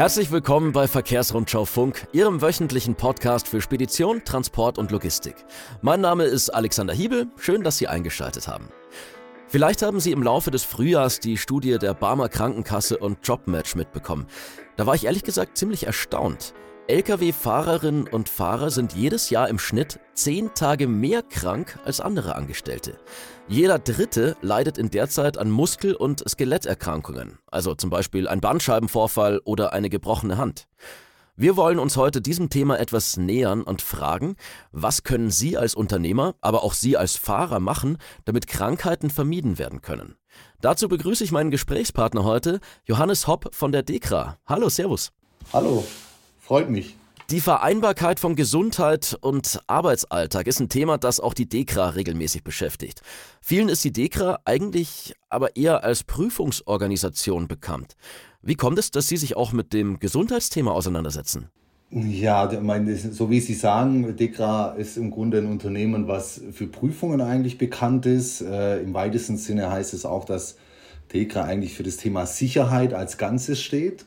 Herzlich willkommen bei Verkehrsrundschau Funk, Ihrem wöchentlichen Podcast für Spedition, Transport und Logistik. Mein Name ist Alexander Hiebel, schön, dass Sie eingeschaltet haben. Vielleicht haben Sie im Laufe des Frühjahrs die Studie der Barmer Krankenkasse und Jobmatch mitbekommen. Da war ich ehrlich gesagt ziemlich erstaunt. Lkw-Fahrerinnen und Fahrer sind jedes Jahr im Schnitt zehn Tage mehr krank als andere Angestellte. Jeder Dritte leidet in der Zeit an Muskel- und Skeletterkrankungen, also zum Beispiel ein Bandscheibenvorfall oder eine gebrochene Hand. Wir wollen uns heute diesem Thema etwas nähern und fragen, was können Sie als Unternehmer, aber auch Sie als Fahrer machen, damit Krankheiten vermieden werden können. Dazu begrüße ich meinen Gesprächspartner heute, Johannes Hopp von der DEKRA. Hallo, Servus. Hallo. Freut mich. Die Vereinbarkeit von Gesundheit und Arbeitsalltag ist ein Thema, das auch die DEKRA regelmäßig beschäftigt. Vielen ist die DEKRA eigentlich aber eher als Prüfungsorganisation bekannt. Wie kommt es, dass Sie sich auch mit dem Gesundheitsthema auseinandersetzen? Ja, meine, so wie Sie sagen, DEKRA ist im Grunde ein Unternehmen, was für Prüfungen eigentlich bekannt ist. Äh, Im weitesten Sinne heißt es auch, dass DEKRA eigentlich für das Thema Sicherheit als Ganzes steht.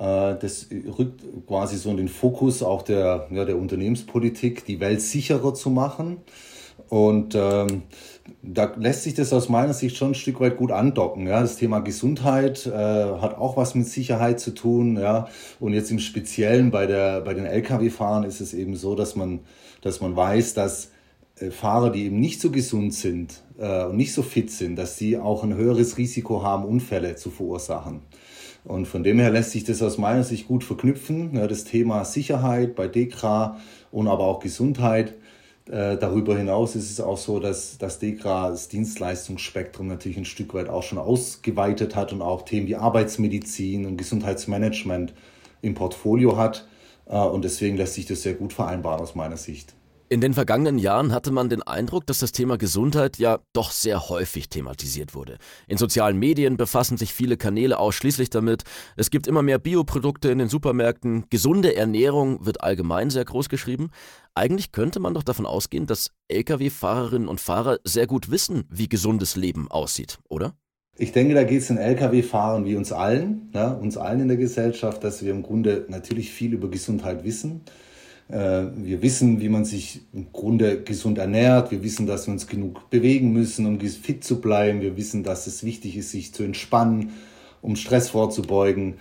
Äh, das rückt quasi so in den Fokus auch der, ja, der Unternehmenspolitik, die Welt sicherer zu machen. Und ähm, da lässt sich das aus meiner Sicht schon ein Stück weit gut andocken. Ja. Das Thema Gesundheit äh, hat auch was mit Sicherheit zu tun. Ja. Und jetzt im Speziellen bei, der, bei den Lkw-Fahrern ist es eben so, dass man, dass man weiß, dass äh, Fahrer, die eben nicht so gesund sind äh, und nicht so fit sind, dass sie auch ein höheres Risiko haben, Unfälle zu verursachen. Und von dem her lässt sich das aus meiner Sicht gut verknüpfen. Ja, das Thema Sicherheit bei DEKRA und aber auch Gesundheit. Äh, darüber hinaus ist es auch so, dass, dass DEKRA das Dienstleistungsspektrum natürlich ein Stück weit auch schon ausgeweitet hat und auch Themen wie Arbeitsmedizin und Gesundheitsmanagement im Portfolio hat. Äh, und deswegen lässt sich das sehr gut vereinbaren aus meiner Sicht. In den vergangenen Jahren hatte man den Eindruck, dass das Thema Gesundheit ja doch sehr häufig thematisiert wurde. In sozialen Medien befassen sich viele Kanäle ausschließlich damit. Es gibt immer mehr Bioprodukte in den Supermärkten. Gesunde Ernährung wird allgemein sehr groß geschrieben. Eigentlich könnte man doch davon ausgehen, dass Lkw-Fahrerinnen und Fahrer sehr gut wissen, wie gesundes Leben aussieht, oder? Ich denke, da geht es den Lkw-Fahrern wie uns allen, ja, uns allen in der Gesellschaft, dass wir im Grunde natürlich viel über Gesundheit wissen. Äh, wir wissen, wie man sich im Grunde gesund ernährt. Wir wissen, dass wir uns genug bewegen müssen, um fit zu bleiben. Wir wissen, dass es wichtig ist, sich zu entspannen, um Stress vorzubeugen.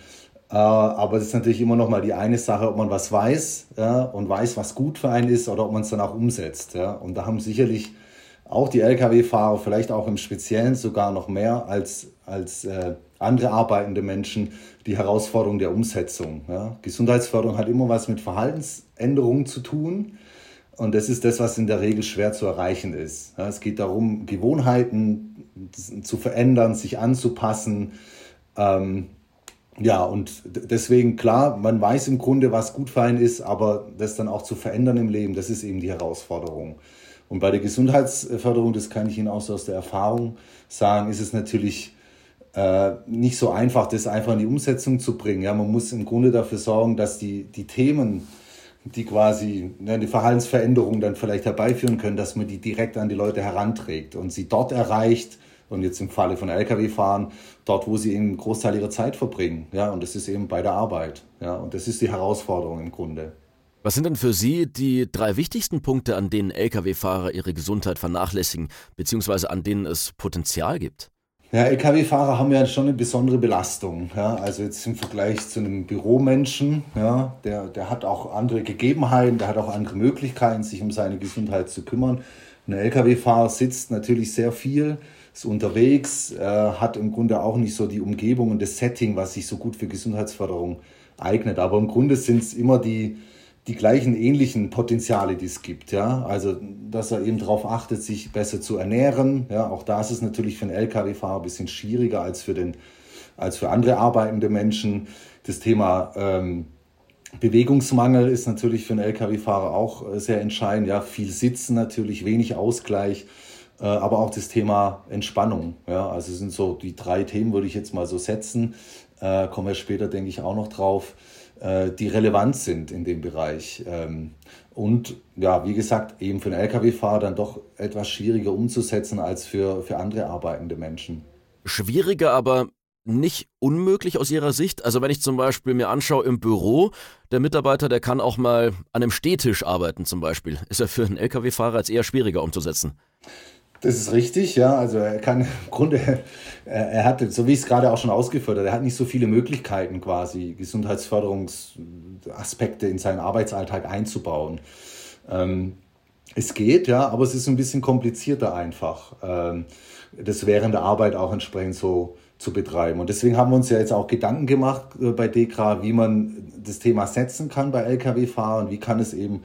Äh, aber es ist natürlich immer noch mal die eine Sache, ob man was weiß und weiß, was gut für einen ist oder ob man es dann auch umsetzt. Und da haben sicherlich auch die Lkw-Fahrer, vielleicht auch im Speziellen sogar noch mehr als, als äh, andere arbeitende Menschen, die Herausforderung der Umsetzung. Ja. Gesundheitsförderung hat immer was mit Verhaltensänderungen zu tun. Und das ist das, was in der Regel schwer zu erreichen ist. Ja, es geht darum, Gewohnheiten zu verändern, sich anzupassen. Ähm, ja, und deswegen klar, man weiß im Grunde, was gut für einen ist, aber das dann auch zu verändern im Leben, das ist eben die Herausforderung. Und bei der Gesundheitsförderung, das kann ich Ihnen auch so aus der Erfahrung sagen, ist es natürlich äh, nicht so einfach, das einfach in die Umsetzung zu bringen. Ja, man muss im Grunde dafür sorgen, dass die, die Themen, die quasi ne, die Verhaltensveränderung dann vielleicht herbeiführen können, dass man die direkt an die Leute heranträgt und sie dort erreicht. Und jetzt im Falle von Lkw-Fahren, dort, wo sie einen Großteil ihrer Zeit verbringen. Ja, und das ist eben bei der Arbeit. Ja, und das ist die Herausforderung im Grunde. Was sind denn für Sie die drei wichtigsten Punkte, an denen Lkw-Fahrer ihre Gesundheit vernachlässigen, beziehungsweise an denen es Potenzial gibt? Ja, Lkw-Fahrer haben ja schon eine besondere Belastung. Ja, also jetzt im Vergleich zu einem Büromenschen, ja, der, der hat auch andere Gegebenheiten, der hat auch andere Möglichkeiten, sich um seine Gesundheit zu kümmern. Ein Lkw-Fahrer sitzt natürlich sehr viel, ist unterwegs, äh, hat im Grunde auch nicht so die Umgebung und das Setting, was sich so gut für Gesundheitsförderung eignet. Aber im Grunde sind es immer die, die gleichen ähnlichen Potenziale, die es gibt. Ja? Also, dass er eben darauf achtet, sich besser zu ernähren. Ja? Auch da ist es natürlich für einen Lkw-Fahrer ein bisschen schwieriger als für, den, als für andere arbeitende Menschen. Das Thema ähm, Bewegungsmangel ist natürlich für einen Lkw-Fahrer auch äh, sehr entscheidend. Ja? Viel Sitzen natürlich, wenig Ausgleich. Äh, aber auch das Thema Entspannung. Ja? Also sind so die drei Themen, würde ich jetzt mal so setzen. Äh, kommen wir später, denke ich, auch noch drauf. Äh, die relevant sind in dem Bereich. Ähm, und ja, wie gesagt, eben für einen Lkw-Fahrer dann doch etwas schwieriger umzusetzen als für, für andere arbeitende Menschen. Schwieriger, aber nicht unmöglich aus Ihrer Sicht? Also wenn ich zum Beispiel mir anschaue im Büro, der Mitarbeiter, der kann auch mal an einem Stehtisch arbeiten zum Beispiel. Ist ja für einen Lkw-Fahrer jetzt eher schwieriger umzusetzen. Das ist richtig, ja. Also er kann im Grunde, er hat, so wie ich es gerade auch schon ausgeführt habe, er hat nicht so viele Möglichkeiten quasi, Gesundheitsförderungsaspekte in seinen Arbeitsalltag einzubauen. Ähm, es geht, ja, aber es ist ein bisschen komplizierter einfach, ähm, das während der Arbeit auch entsprechend so zu betreiben. Und deswegen haben wir uns ja jetzt auch Gedanken gemacht äh, bei DEKRA, wie man das Thema setzen kann bei Lkw-Fahrern, wie kann es eben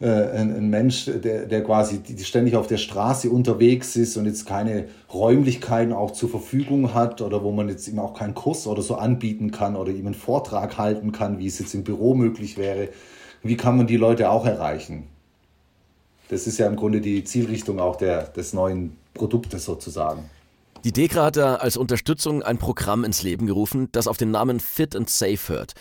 äh, ein, ein, Mensch, der, der quasi ständig auf der Straße unterwegs ist und jetzt keine Räumlichkeiten auch zur Verfügung hat oder wo man jetzt ihm auch keinen Kurs oder so anbieten kann oder ihm einen Vortrag halten kann, wie es jetzt im Büro möglich wäre. Wie kann man die Leute auch erreichen? Das ist ja im Grunde die Zielrichtung auch der, des neuen Produktes sozusagen. Die DEKRA hat da als Unterstützung ein Programm ins Leben gerufen, das auf den Namen Fit and Safe hört.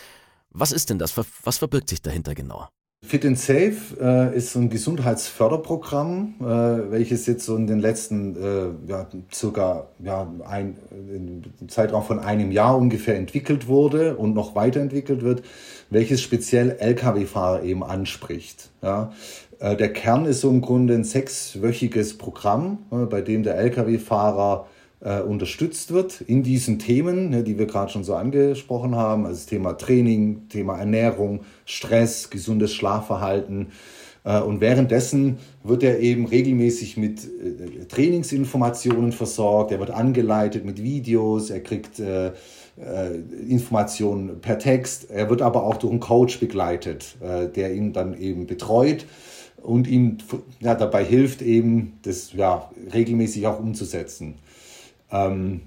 Was ist denn das? Was verbirgt sich dahinter genau? Fit and Safe äh, ist so ein Gesundheitsförderprogramm, äh, welches jetzt so in den letzten äh, ja, circa ja, ein, im Zeitraum von einem Jahr ungefähr entwickelt wurde und noch weiterentwickelt wird, welches speziell Lkw-Fahrer eben anspricht. Ja. Äh, der Kern ist so im Grunde ein sechswöchiges Programm, äh, bei dem der Lkw-Fahrer unterstützt wird in diesen Themen, ne, die wir gerade schon so angesprochen haben, also Thema Training, Thema Ernährung, Stress, gesundes Schlafverhalten. Äh, und währenddessen wird er eben regelmäßig mit äh, Trainingsinformationen versorgt, er wird angeleitet mit Videos, er kriegt äh, äh, Informationen per Text, er wird aber auch durch einen Coach begleitet, äh, der ihn dann eben betreut und ihm ja, dabei hilft, eben das ja, regelmäßig auch umzusetzen. Ähm,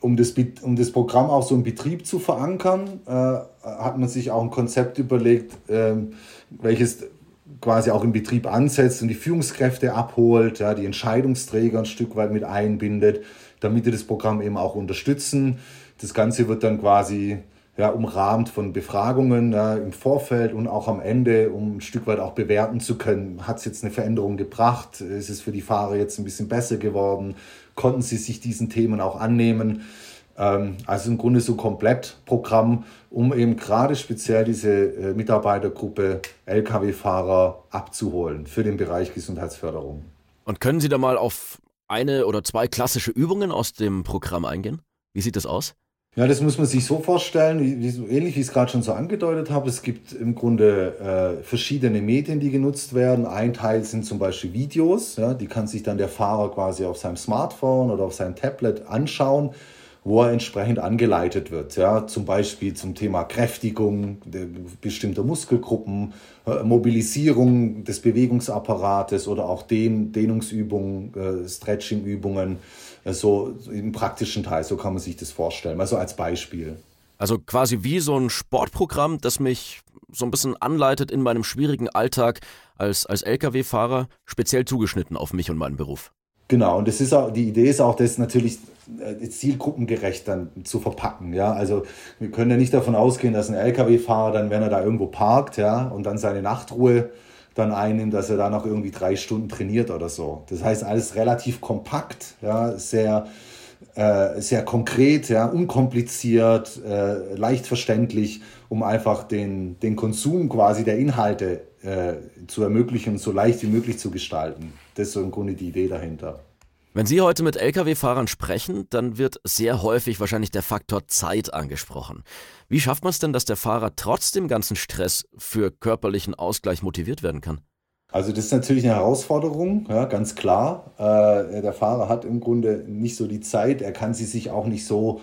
um, das, um das Programm auch so im Betrieb zu verankern, äh, hat man sich auch ein Konzept überlegt, äh, welches quasi auch im Betrieb ansetzt und die Führungskräfte abholt, ja, die Entscheidungsträger ein Stück weit mit einbindet, damit die das Programm eben auch unterstützen. Das Ganze wird dann quasi ja, umrahmt von Befragungen ja, im Vorfeld und auch am Ende, um ein Stück weit auch bewerten zu können, hat es jetzt eine Veränderung gebracht, ist es für die Fahrer jetzt ein bisschen besser geworden, konnten sie sich diesen Themen auch annehmen. Ähm, also im Grunde so ein Komplettprogramm, um eben gerade speziell diese äh, Mitarbeitergruppe Lkw-Fahrer abzuholen für den Bereich Gesundheitsförderung. Und können Sie da mal auf eine oder zwei klassische Übungen aus dem Programm eingehen? Wie sieht das aus? Ja, das muss man sich so vorstellen, ähnlich wie ich es gerade schon so angedeutet habe. Es gibt im Grunde äh, verschiedene Medien, die genutzt werden. Ein Teil sind zum Beispiel Videos, ja, die kann sich dann der Fahrer quasi auf seinem Smartphone oder auf seinem Tablet anschauen, wo er entsprechend angeleitet wird. Ja, zum Beispiel zum Thema Kräftigung bestimmter Muskelgruppen, äh, Mobilisierung des Bewegungsapparates oder auch Dehn Dehnungsübungen, äh, Stretchingübungen so im praktischen Teil, so kann man sich das vorstellen, mal so als Beispiel. Also quasi wie so ein Sportprogramm, das mich so ein bisschen anleitet in meinem schwierigen Alltag als, als Lkw-Fahrer, speziell zugeschnitten auf mich und meinen Beruf. Genau, und das ist auch, die Idee ist auch, das natürlich äh, zielgruppengerecht dann zu verpacken. Ja, also wir können ja nicht davon ausgehen, dass ein Lkw-Fahrer dann, wenn er da irgendwo parkt, ja, und dann seine Nachtruhe dann einnimmt, dass er da noch irgendwie drei Stunden trainiert oder so. Das heißt, alles relativ kompakt, ja, sehr, äh, sehr konkret, ja, unkompliziert, äh, leicht verständlich, um einfach den, den Konsum quasi der Inhalte äh, zu ermöglichen und so leicht wie möglich zu gestalten. Das ist so im Grunde die Idee dahinter. Wenn Sie heute mit Lkw-Fahrern sprechen, dann wird sehr häufig wahrscheinlich der Faktor Zeit angesprochen. Wie schafft man es denn, dass der Fahrer trotz dem ganzen Stress für körperlichen Ausgleich motiviert werden kann? Also das ist natürlich eine Herausforderung, ja, ganz klar. Äh, der Fahrer hat im Grunde nicht so die Zeit, er kann sie sich auch nicht so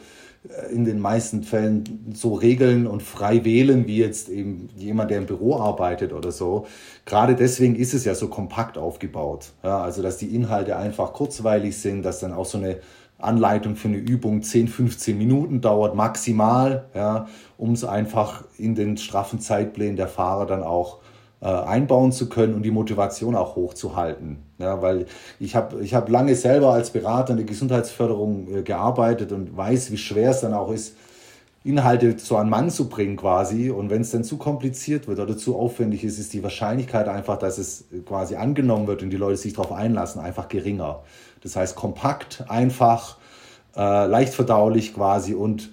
in den meisten Fällen so regeln und frei wählen, wie jetzt eben jemand, der im Büro arbeitet oder so. Gerade deswegen ist es ja so kompakt aufgebaut. Ja, also, dass die Inhalte einfach kurzweilig sind, dass dann auch so eine Anleitung für eine Übung 10, 15 Minuten dauert maximal, ja, um es einfach in den straffen Zeitplänen der Fahrer dann auch äh, einbauen zu können und die Motivation auch hochzuhalten. Ja, weil ich habe ich hab lange selber als Berater in der Gesundheitsförderung äh, gearbeitet und weiß, wie schwer es dann auch ist, Inhalte so an Mann zu bringen quasi. Und wenn es dann zu kompliziert wird oder zu aufwendig ist, ist die Wahrscheinlichkeit einfach, dass es quasi angenommen wird und die Leute sich darauf einlassen, einfach geringer. Das heißt kompakt, einfach, äh, leicht verdaulich quasi und äh,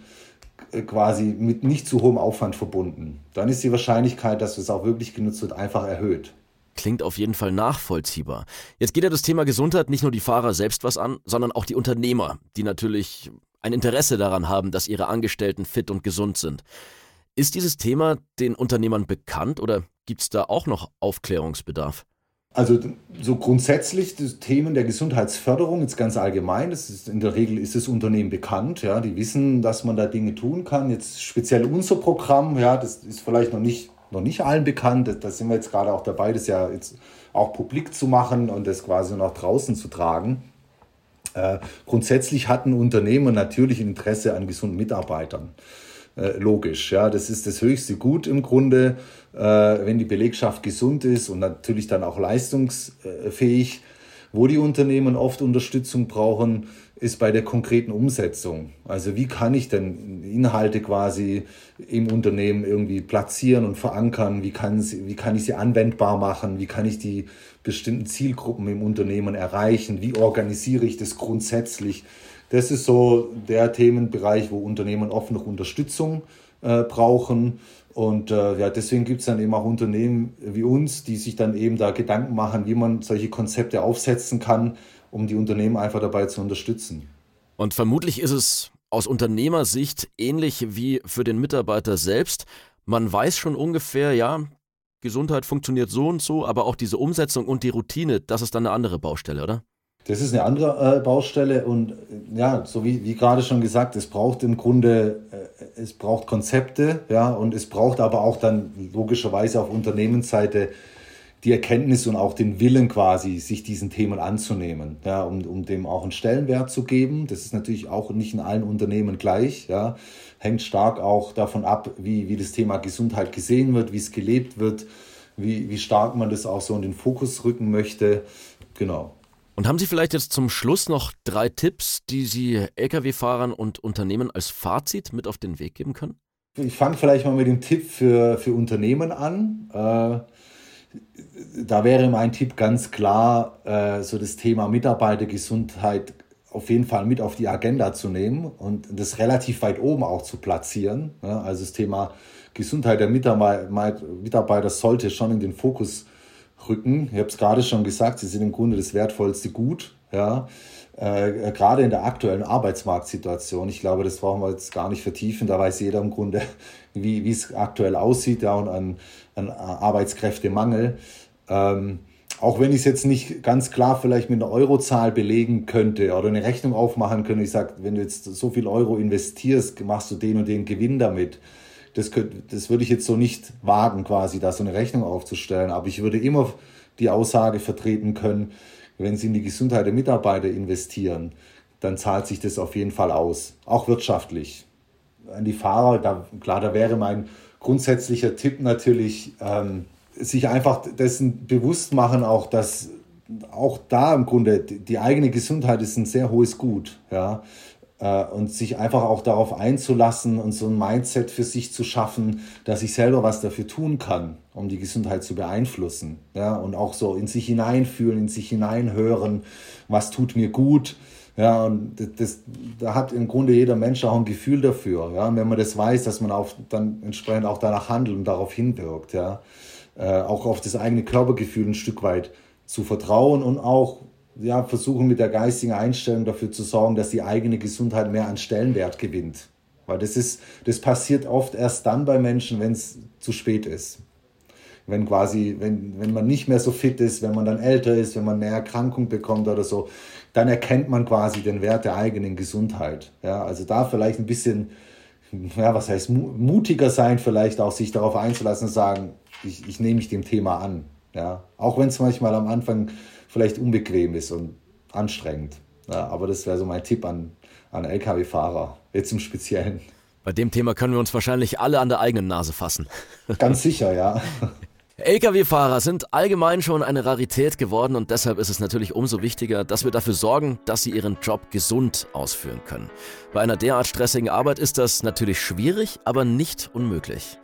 quasi mit nicht zu hohem Aufwand verbunden. Dann ist die Wahrscheinlichkeit, dass es auch wirklich genutzt wird, einfach erhöht. Klingt auf jeden Fall nachvollziehbar. Jetzt geht ja das Thema Gesundheit nicht nur die Fahrer selbst was an, sondern auch die Unternehmer, die natürlich ein Interesse daran haben, dass ihre Angestellten fit und gesund sind. Ist dieses Thema den Unternehmern bekannt oder gibt es da auch noch Aufklärungsbedarf? Also so grundsätzlich die Themen der Gesundheitsförderung jetzt ganz allgemein, das ist, in der Regel ist das Unternehmen bekannt, ja, die wissen, dass man da Dinge tun kann. Jetzt speziell unser Programm, ja, das ist vielleicht noch nicht noch nicht allen bekannt. Da sind wir jetzt gerade auch dabei, das ja jetzt auch publik zu machen und das quasi nach draußen zu tragen. Äh, grundsätzlich hatten Unternehmen natürlich Interesse an gesunden Mitarbeitern. Äh, logisch, ja, das ist das höchste Gut im Grunde, äh, wenn die Belegschaft gesund ist und natürlich dann auch leistungsfähig. Wo die Unternehmen oft Unterstützung brauchen, ist bei der konkreten Umsetzung. Also wie kann ich denn Inhalte quasi im Unternehmen irgendwie platzieren und verankern? Wie kann, wie kann ich sie anwendbar machen? Wie kann ich die bestimmten Zielgruppen im Unternehmen erreichen? Wie organisiere ich das grundsätzlich? Das ist so der Themenbereich, wo Unternehmen oft noch Unterstützung äh, brauchen. Und äh, ja, deswegen gibt es dann eben auch Unternehmen wie uns, die sich dann eben da Gedanken machen, wie man solche Konzepte aufsetzen kann, um die Unternehmen einfach dabei zu unterstützen. Und vermutlich ist es aus Unternehmersicht ähnlich wie für den Mitarbeiter selbst. Man weiß schon ungefähr, ja, Gesundheit funktioniert so und so, aber auch diese Umsetzung und die Routine, das ist dann eine andere Baustelle, oder? Das ist eine andere äh, Baustelle und äh, ja, so wie, wie gerade schon gesagt, es braucht im Grunde, äh, es braucht Konzepte, ja, und es braucht aber auch dann logischerweise auf Unternehmensseite die Erkenntnis und auch den Willen quasi, sich diesen Themen anzunehmen, ja, um, um dem auch einen Stellenwert zu geben. Das ist natürlich auch nicht in allen Unternehmen gleich, ja, hängt stark auch davon ab, wie, wie das Thema Gesundheit gesehen wird, wie es gelebt wird, wie, wie stark man das auch so in den Fokus rücken möchte. Genau. Und haben Sie vielleicht jetzt zum Schluss noch drei Tipps, die Sie Lkw-Fahrern und Unternehmen als Fazit mit auf den Weg geben können? Ich fange vielleicht mal mit dem Tipp für, für Unternehmen an. Äh, da wäre mein Tipp ganz klar, äh, so das Thema Mitarbeitergesundheit auf jeden Fall mit auf die Agenda zu nehmen und das relativ weit oben auch zu platzieren. Also das Thema Gesundheit der Mitarbeiter sollte schon in den Fokus rücken. Ich habe es gerade schon gesagt, sie sind im Grunde das wertvollste Gut. Ja, äh, gerade in der aktuellen Arbeitsmarktsituation. Ich glaube, das brauchen wir jetzt gar nicht vertiefen. Da weiß jeder im Grunde, wie es aktuell aussieht ja, und an, an Arbeitskräftemangel. Ähm, auch wenn ich es jetzt nicht ganz klar vielleicht mit einer Eurozahl belegen könnte oder eine Rechnung aufmachen könnte, ich sage, wenn du jetzt so viel Euro investierst, machst du den und den Gewinn damit. Das, das würde ich jetzt so nicht wagen, quasi da so eine Rechnung aufzustellen. Aber ich würde immer die Aussage vertreten können, wenn Sie in die Gesundheit der Mitarbeiter investieren, dann zahlt sich das auf jeden Fall aus, auch wirtschaftlich. An die Fahrer, da, klar, da wäre mein grundsätzlicher Tipp natürlich, ähm, sich einfach dessen bewusst machen, auch dass auch da im Grunde die eigene Gesundheit ist ein sehr hohes Gut, ja. Äh, und sich einfach auch darauf einzulassen und so ein Mindset für sich zu schaffen, dass ich selber was dafür tun kann, um die Gesundheit zu beeinflussen. Ja, und auch so in sich hineinfühlen, in sich hineinhören, was tut mir gut. Ja, und das, da hat im Grunde jeder Mensch auch ein Gefühl dafür. Ja, und wenn man das weiß, dass man auch dann entsprechend auch danach handelt und darauf hinwirkt. Ja, äh, auch auf das eigene Körpergefühl ein Stück weit zu vertrauen und auch ja, versuchen mit der geistigen Einstellung dafür zu sorgen, dass die eigene Gesundheit mehr an Stellenwert gewinnt. Weil das ist, das passiert oft erst dann bei Menschen, wenn es zu spät ist. Wenn quasi, wenn, wenn man nicht mehr so fit ist, wenn man dann älter ist, wenn man eine Erkrankung bekommt oder so, dann erkennt man quasi den Wert der eigenen Gesundheit. Ja, also da vielleicht ein bisschen, ja, was heißt, mutiger sein, vielleicht auch sich darauf einzulassen und sagen, ich, ich nehme mich dem Thema an. Ja, auch wenn es manchmal am Anfang vielleicht unbequem ist und anstrengend. Ja, aber das wäre so mein Tipp an, an Lkw-Fahrer, jetzt im Speziellen. Bei dem Thema können wir uns wahrscheinlich alle an der eigenen Nase fassen. Ganz sicher, ja. Lkw-Fahrer sind allgemein schon eine Rarität geworden und deshalb ist es natürlich umso wichtiger, dass wir dafür sorgen, dass sie ihren Job gesund ausführen können. Bei einer derart stressigen Arbeit ist das natürlich schwierig, aber nicht unmöglich.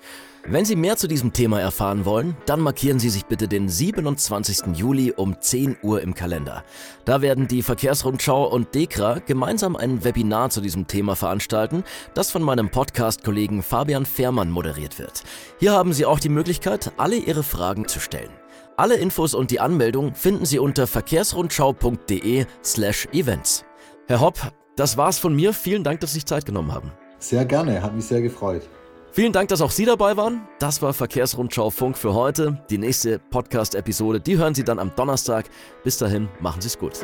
Wenn Sie mehr zu diesem Thema erfahren wollen, dann markieren Sie sich bitte den 27. Juli um 10 Uhr im Kalender. Da werden die Verkehrsrundschau und DEKRA gemeinsam ein Webinar zu diesem Thema veranstalten, das von meinem Podcast-Kollegen Fabian Fehrmann moderiert wird. Hier haben Sie auch die Möglichkeit, alle Ihre Fragen zu stellen. Alle Infos und die Anmeldung finden Sie unter verkehrsrundschau.de/events. Herr Hopp, das war's von mir. Vielen Dank, dass Sie sich Zeit genommen haben. Sehr gerne, hat mich sehr gefreut. Vielen Dank, dass auch Sie dabei waren. Das war Verkehrsrundschau Funk für heute. Die nächste Podcast-Episode, die hören Sie dann am Donnerstag. Bis dahin, machen Sie es gut.